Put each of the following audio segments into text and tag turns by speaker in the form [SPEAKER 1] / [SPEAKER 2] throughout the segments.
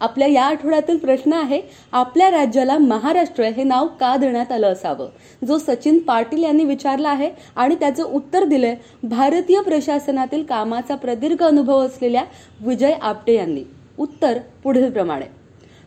[SPEAKER 1] आपल्या या आठवड्यातील प्रश्न आहे आपल्या राज्याला महाराष्ट्र हे नाव का देण्यात आलं असावं? जो सचिन पाटील यांनी विचारला आहे आणि त्याचं उत्तर दिलंय भारतीय प्रशासनातील कामाचा प्रदीर्घ अनुभव असलेल्या विजय आपटे यांनी. उत्तर पुढील प्रमाणे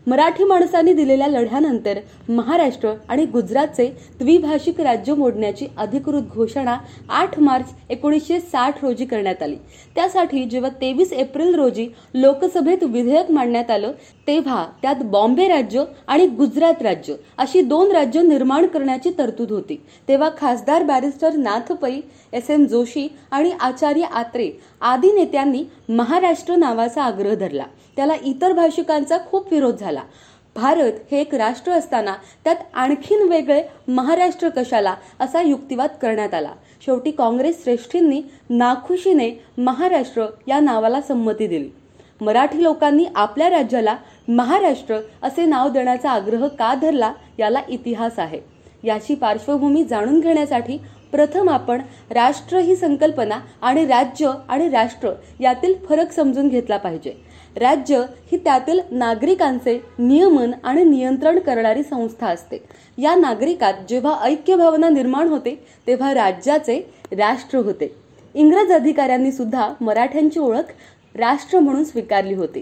[SPEAKER 1] मराठी माणसांनी दिलेल्या लढ्यानंतर महाराष्ट्र आणि गुजरातचे द्विभाषिक राज्य मोडण्याची अधिकृत घोषणा आठ मार्च एकोणीसशे साठ रोजी करण्यात आली. त्यासाठी जेव्हा तेवीस एप्रिल रोजी लोकसभेत विधेयक मांडण्यात आलं तेव्हा त्यात बॉम्बे राज्य आणि गुजरात राज्य अशी दोन राज्य निर्माण करण्याची तरतूद होती. तेव्हा खासदार barrister Nath Pai S M Joshi आणि आचार्य आत्रे आदी नेत्यांनी महाराष्ट्र नावाचा आग्रह धरला. त्याला इतर भाषिकांचा खूप विरोध झाला. भारत हे एक राष्ट्र असताना त्यात आणखीन वेगळे महाराष्ट्र कशाला असा युक्तिवाद करण्यात आला. शेवटी काँग्रेस श्रेष्ठींनी नाखुशीने महाराष्ट्र या नावाला संमती दिली. मराठी लोकांनी आपल्या राज्याला महाराष्ट्र असे नाव देण्याचा आग्रह का धरला याला इतिहास आहे. याची पार्श्वभूमी जाणून घेण्यासाठी प्रथम आपण राष्ट्र ही संकल्पना आणि राज्य आणि राष्ट्र यातील फरक समजून घेतला पाहिजे. राज्य ही त्यातील नागरिकांचे नियमन आणि नियंत्रण करणारी संस्था असते. या नागरिकात जेव्हा ऐक्य भावना निर्माण होते तेव्हा राज्याचे राष्ट्र होते. इंग्रज अधिकाऱ्यांनी सुद्धा मराठ्यांची ओळख राष्ट्र म्हणून स्वीकारली होती.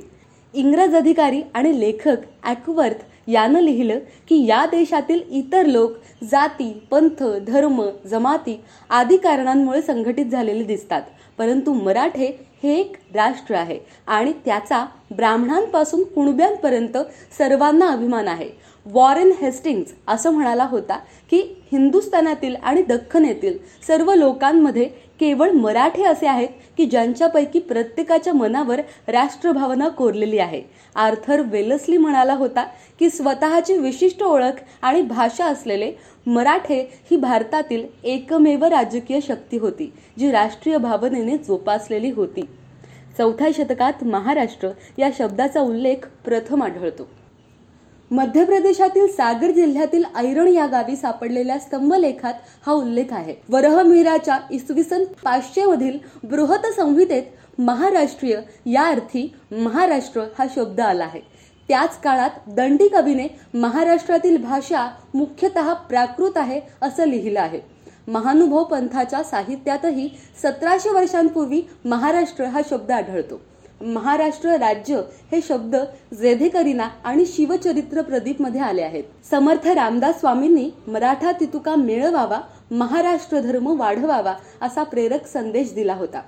[SPEAKER 1] इंग्रज अधिकारी आणि लेखक ॲकवर्थ यानं लिहिलं की या देशातील इतर लोक जाती पंथ धर्म जमाती आदी कारणांमुळे संघटित झालेले दिसतात. परंतु मराठे हे एक राष्ट्र आहे आणि त्याचा ब्राह्मणांपासून कुणब्यांपर्यंत सर्वांना अभिमान आहे. वॉरेन हेस्टिंग्ज असं म्हणाला होता की हिंदुस्थानातील आणि दख्खन येथील सर्व लोकांमध्ये केवळ मराठे असे आहेत की ज्यांच्यापैकी प्रत्येकाच्या मनावर राष्ट्रभावना कोरलेली आहे. आर्थर वेलसली म्हणाला होता की स्वतःची विशिष्ट ओळख आणि भाषा असलेले मराठे ही भारतातील एकमेव राजकीय शक्ती होती जी राष्ट्रीय भावनेने जोपासलेली होती. चौथ्या शतकात महाराष्ट्र या शब्दाचा उल्लेख प्रथम आढळतो. मध्य प्रदेशातील सागर जिल्ह्यातील ऐरण या गावी सापडलेल्या स्तंभलेखात हा उल्लेख आहे. वरहमिहिराच्या इसवी सन पाचशे मधील बृहत संहितेत महाराष्ट्रीय या अर्थी महाराष्ट्र हा शब्द आला आहे. त्याच काळात दंडी कवीने महाराष्ट्रातील भाषा मुख्यतः प्राकृत आहे असं लिहिलं आहे. महानुभव पंथाच्या साहित्यातही सतराशे वर्षांपूर्वी महाराष्ट्र हा शब्द आढळतो. महाराष्ट्र राज्य हे शब्द जेधेकरीना आणि शिवचरित्र प्रदीपमध्ये आले आहेत. समर्थ रामदास स्वामींनी मराठा तितुका मिळवावा महाराष्ट्र धर्म वाढवावा असा प्रेरक संदेश दिला होता.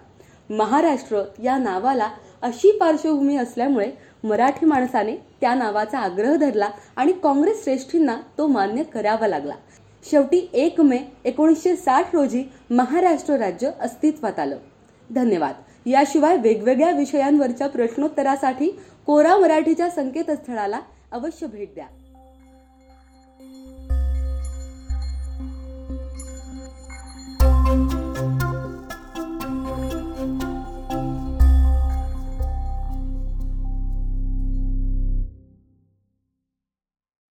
[SPEAKER 1] महाराष्ट्र या नावाला अशी पार्श्वभूमी असल्यामुळे मराठी माणसाने त्या नावाचा आग्रह धरला आणि काँग्रेस श्रेष्ठींना तो मान्य करावा लागला. शेवटी एक मे एकोणीसशे साठ रोजी महाराष्ट्र राज्य अस्तित्वात आलं. धन्यवाद. याशिवाय वेगवेगळ्या विषयांवरच्या प्रश्नोत्तरासाठी कोरा मराठीच्या संकेतस्थळाला अवश्य भेट द्या.